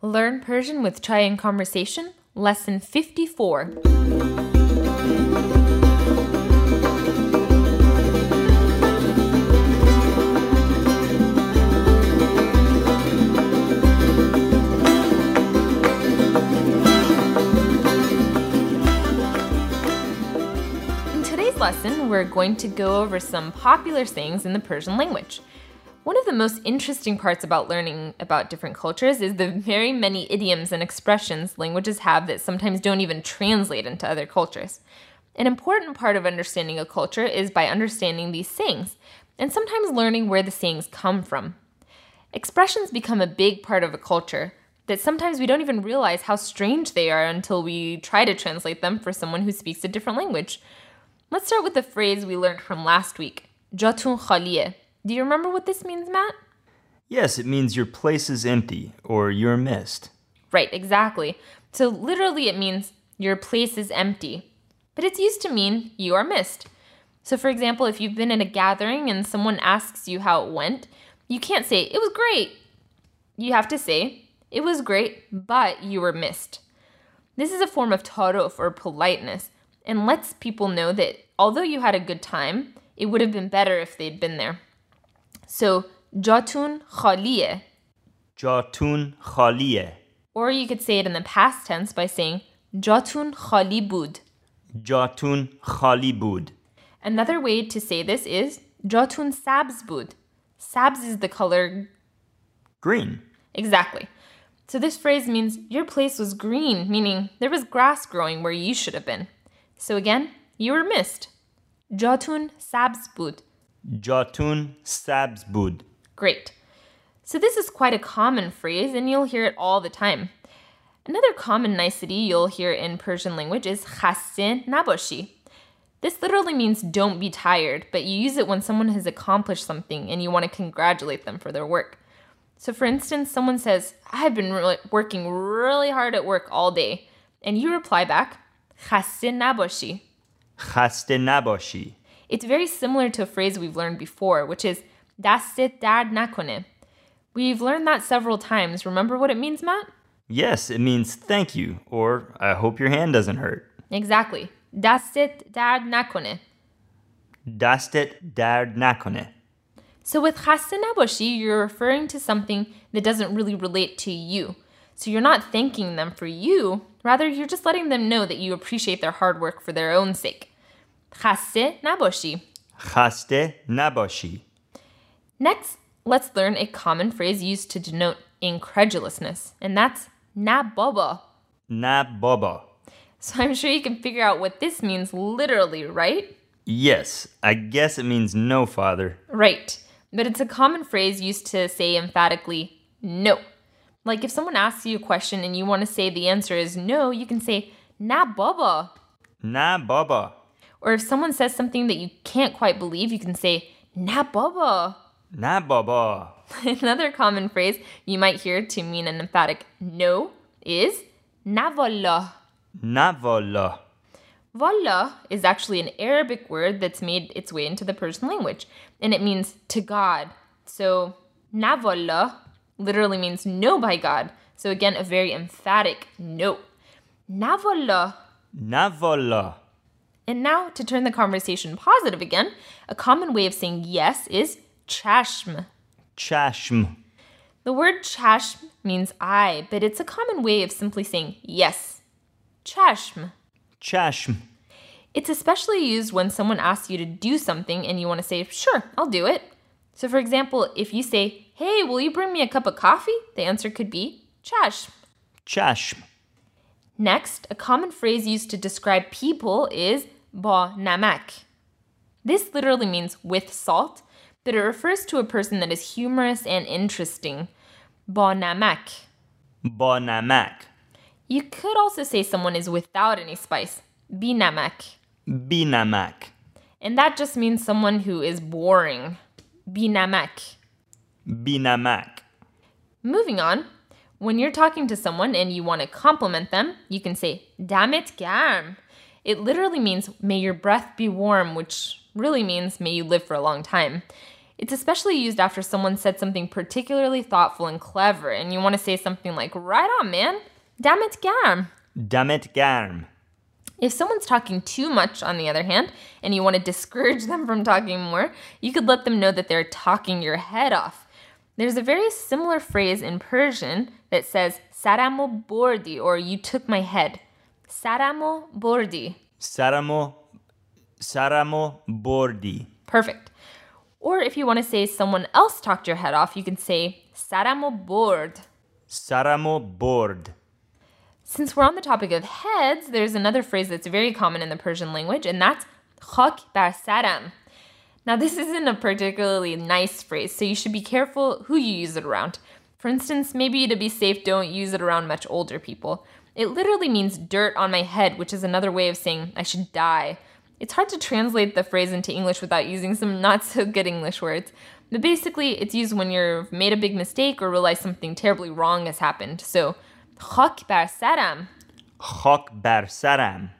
Learn Persian with Chai and Conversation, Lesson 54. In today's lesson, we're going to go over some popular sayings in the Persian language. One of the most interesting parts about learning about different cultures is the very many idioms and expressions languages have that sometimes don't even translate into other cultures. An important part of understanding a culture is by understanding these sayings, and sometimes learning where the sayings come from. Expressions become a big part of a culture that sometimes we don't even realize how strange they are until we try to translate them for someone who speaks a different language. Let's start with the phrase we learned from last week, jatun khaliye. Do you remember what this means, Matt? Yes, it means your place is empty or you're missed. Right, exactly. So literally it means your place is empty. But it's used to mean you are missed. So for example, if you've been in a gathering and someone asks you how it went, you can't say it was great. You have to say it was great, but you were missed. This is a form of taruf or politeness and lets people know that although you had a good time, it would have been better if they'd been there. So, jatun khaliye. Jatun khaliye. Or you could say it in the past tense by saying jatun khali bud. Jatun khali bud. Another way to say this is jatun sabz bud. Sabz is the color Green. exactly. So this phrase means your place was green, meaning there was grass growing where you should have been. So again, you were missed. Jatun sabz bud. Jatun sabz bud. Great. So, this is quite a common phrase, and you'll hear it all the time. Another common nicety you'll hear in Persian language is khaste naboshi. This literally means don't be tired, but you use it when someone has accomplished something and you want to congratulate them for their work. So, for instance, someone says, I've been really working really hard at work all day, and you reply back, khaste naboshi. Khaste nabashi. It's very similar to a phrase we've learned before, which is dastit dard nakone. We've learned that several times. Remember what it means, Matt? Yes, it means thank you or I hope your hand doesn't hurt. Exactly. Dastit dard nakone. Dastet dard nakone. So with khaste naboshi, you're referring to something that doesn't really relate to you. So you're not thanking them for you, rather you're just letting them know that you appreciate their hard work for their own sake. Khaste naboshi. Khaste nabashi. Next, let's learn a common phrase used to denote incredulousness, and that's na baba. Na baba. So I'm sure you can figure out what this means literally, right? Yes, I guess it means no, father. Right. But it's a common phrase used to say emphatically no. Like if someone asks you a question and you want to say the answer is no, you can say na baba. Na baba. Or if someone says something that you can't quite believe, you can say na baba. Na baba. Another common phrase you might hear to mean an emphatic no is na wallah. Na wallah. Wallah is actually an Arabic word that's made its way into the Persian language, and it means to God. So, na wallah literally means no by God. So, again, a very emphatic no. Na wallah. Na wallah. And now, to turn the conversation positive again, a common way of saying yes is chashm. Chashm. The word chashm means eye, but it's a common way of simply saying yes. Chashm. Chashm. It's especially used when someone asks you to do something and you want to say, sure, I'll do it. So, for example, if you say, hey, will you bring me a cup of coffee? The answer could be chashm. Chashm. Next, a common phrase used to describe people is ba namak. This literally means with salt, but it refers to a person that is humorous and interesting. Ba namak. Ba namak. You could also say someone is without any spice. Bi namak. Bi namak. And that just means someone who is boring. Bi namak. Bi namak. Moving on, when you're talking to someone and you want to compliment them, you can say, Damit garm. It literally means, may your breath be warm, which really means, may you live for a long time. It's especially used after someone said something particularly thoughtful and clever, and you want to say something like, right on, man. Damn it, garm. Damet garm. If someone's talking too much, on the other hand, and you want to discourage them from talking more, you could let them know that they're talking your head off. There's a very similar phrase in Persian that says, Saramo bordi, or you took my head. Saramo bordi. Saramo. Saramo bordi. Perfect. Or if you want to say someone else talked your head off, you can say Saramo Bord. Saramo Bord. Since we're on the topic of heads, there's another phrase that's very common in the Persian language, and that's khak bar saram. Now, this isn't a particularly nice phrase, so you should be careful who you use it around. For instance, maybe to be safe, don't use it around much older people. It literally means dirt on my head, which is another way of saying I should die. It's hard to translate the phrase into English without using some not so good English words. But basically, it's used when you've made a big mistake or realize something terribly wrong has happened. So, bar saram. Bar saram.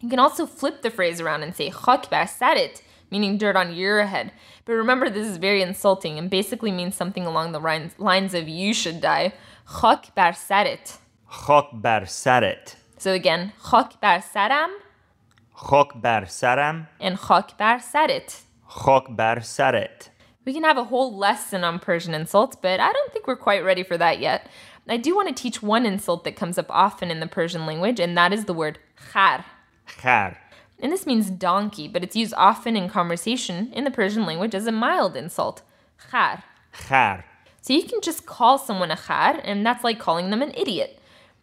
You can also flip the phrase around and say bar sarit, meaning dirt on your head. But remember, this is very insulting and basically means something along the lines, of you should die. Bar sarit. Khak bar saret. So again, khak bar saram Khak bar saram. and khak bar sarit. Khak bar saret. We can have a whole lesson on Persian insults, but I don't think we're quite ready for that yet. I do want to teach one insult that comes up often in the Persian language, and that is the word khar. Khar. And this means donkey, but it's used often in conversation in the Persian language as a mild insult. Khar. Khar. So you can just call someone a khar, and that's like calling them an idiot.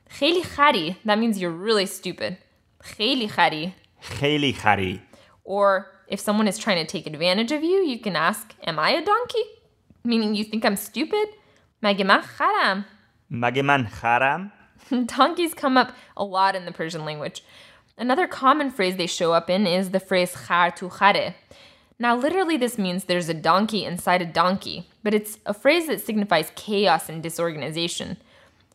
Kheli khari, that means you're really stupid. Kheli khari. Kheli khari. Or if someone is trying to take advantage of you, you can ask, Am I a donkey? Meaning you think I'm stupid? Mage man kharam. Mage man kharam. Donkeys come up a lot in the Persian language. Another common phrase they show up in is the phrase khar tu khare. Now, literally, this means there's a donkey inside a donkey, but it's a phrase that signifies chaos and disorganization.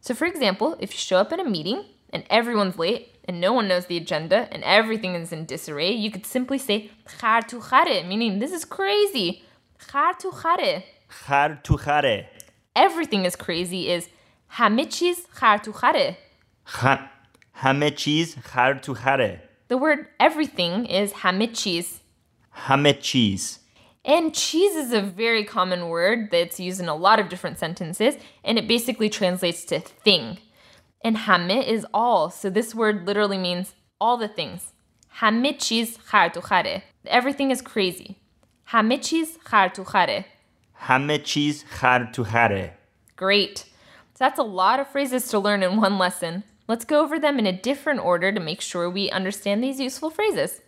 So, for example, if you show up at a meeting and everyone's late and no one knows the agenda and everything is in disarray, you could simply say meaning this is crazy. Everything is crazy is hamichis khartu khare." Ha, hamichis. The word everything is hamichis. Hamichis. And cheese is a very common word that's used in a lot of different sentences, and it basically translates to thing. And hamme is all, so this word literally means all the things. Hamme cheese chartuchare. Everything is crazy. Hamme cheese chartuchare. Hame cheese chartuchare. Great. So that's a lot of phrases to learn in one lesson. Let's go over them in a different order to make sure we understand these useful phrases.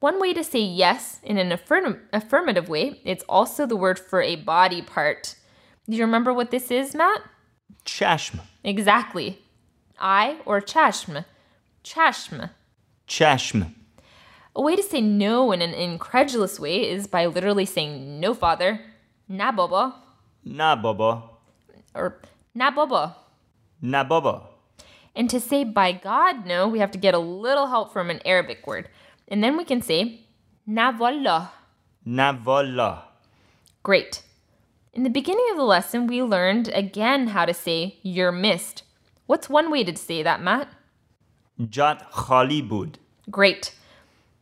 One way to say yes in an affirm- affirmative way, it's also the word for a body part. Do you remember what this is, Matt? Chashma. Exactly. Eye or chashma. Chashma. Chashma. A way to say no in an incredulous way is by literally saying no, father. Na baba. Na baba. Or na baba. Na baba. And to say by God no, we have to get a little help from an Arabic word. And then we can say navola. Navola. Great. In the beginning of the lesson, we learned again how to say you're missed. What's one way to say that, Matt? Jat khalibud. Great.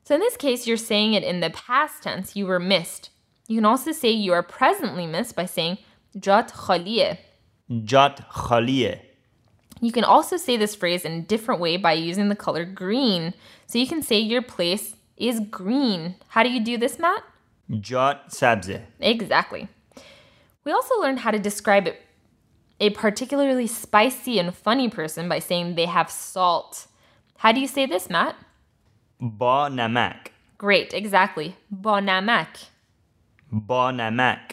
So in this case, you're saying it in the past tense, you were missed. You can also say you are presently missed by saying jat khaliye. Jat khaliye. You can also say this phrase in a different way by using the color green. So you can say your place is green. How do you do this, Matt? Jot sabze. Exactly. We also learned how to describe a particularly spicy and funny person by saying they have salt. How do you say this, Matt? Ba namak. Great, exactly. Ba namak. Ba namak.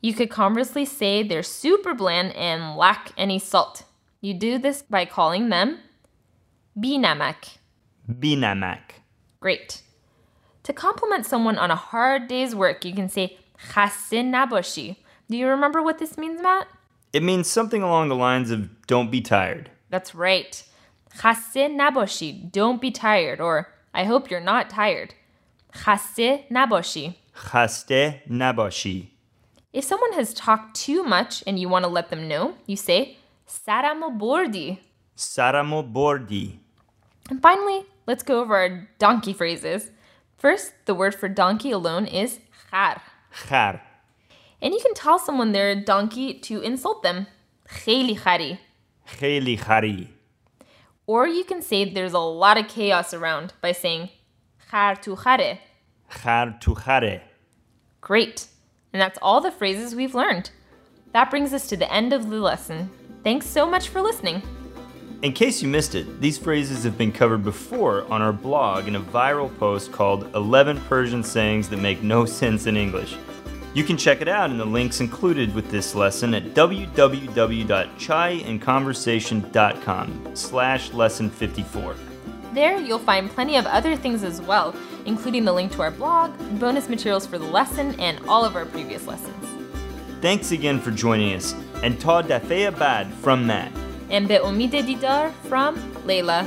You could conversely say they're super bland and lack any salt. You do this by calling them binamak. Binamak. Great. To compliment someone on a hard day's work, you can say khassin naboshi. Do you remember what this means, Matt? It means something along the lines of don't be tired. That's right. Khassin naboshi, don't be tired, or I hope you're not tired. Khaste naboshi. Khaste naboshi. If someone has talked too much and you want to let them know, you say Saramobordi. Saramobordi. And finally, let's go over our donkey phrases. First, the word for donkey alone is char. Char. And you can tell someone they're a donkey to insult them. Kheli khari. Kheli khari. Or you can say there's a lot of chaos around by saying char tu khare. Char tu khare. Great. And that's all the phrases we've learned. That brings us to the end of the lesson. Thanks so much for listening. In case you missed it, these phrases have been covered before on our blog in a viral post called 11 Persian Sayings That Make No Sense in English. You can check it out in the links included with this lesson at www.chaiandconversation.com slash lesson 54. There, you'll find plenty of other things as well, including the link to our blog, bonus materials for the lesson, and all of our previous lessons. Thanks again for joining us, and ta dafea bad from Matt. And Be Umide Didar from Layla.